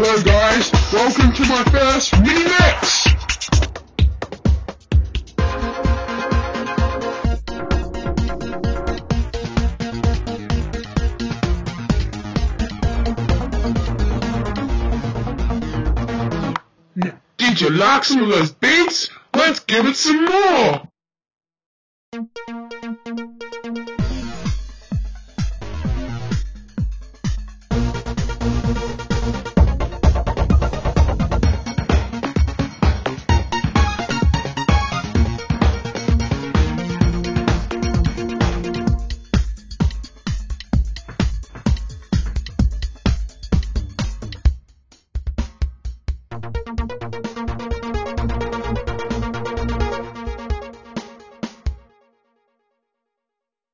Hello guys, welcome to my first mini mix. Did you like some of those beats? Let's give it some more.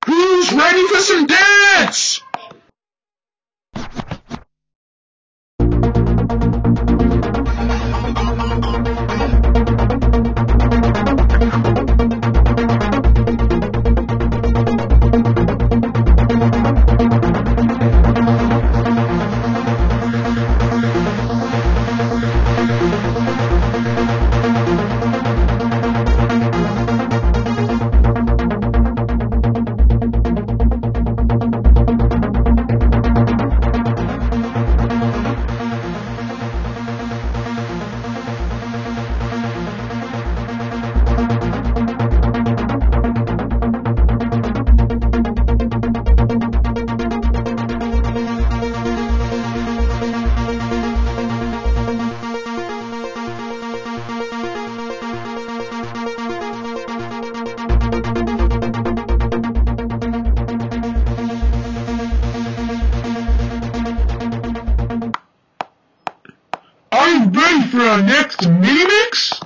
Who's ready for some dance? For our next mini mix?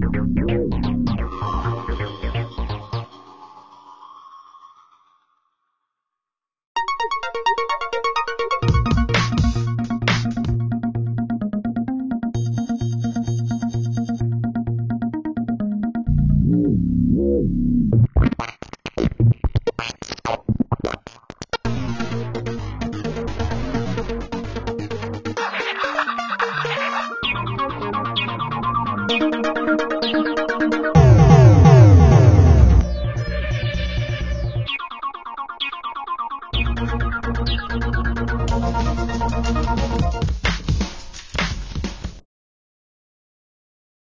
Música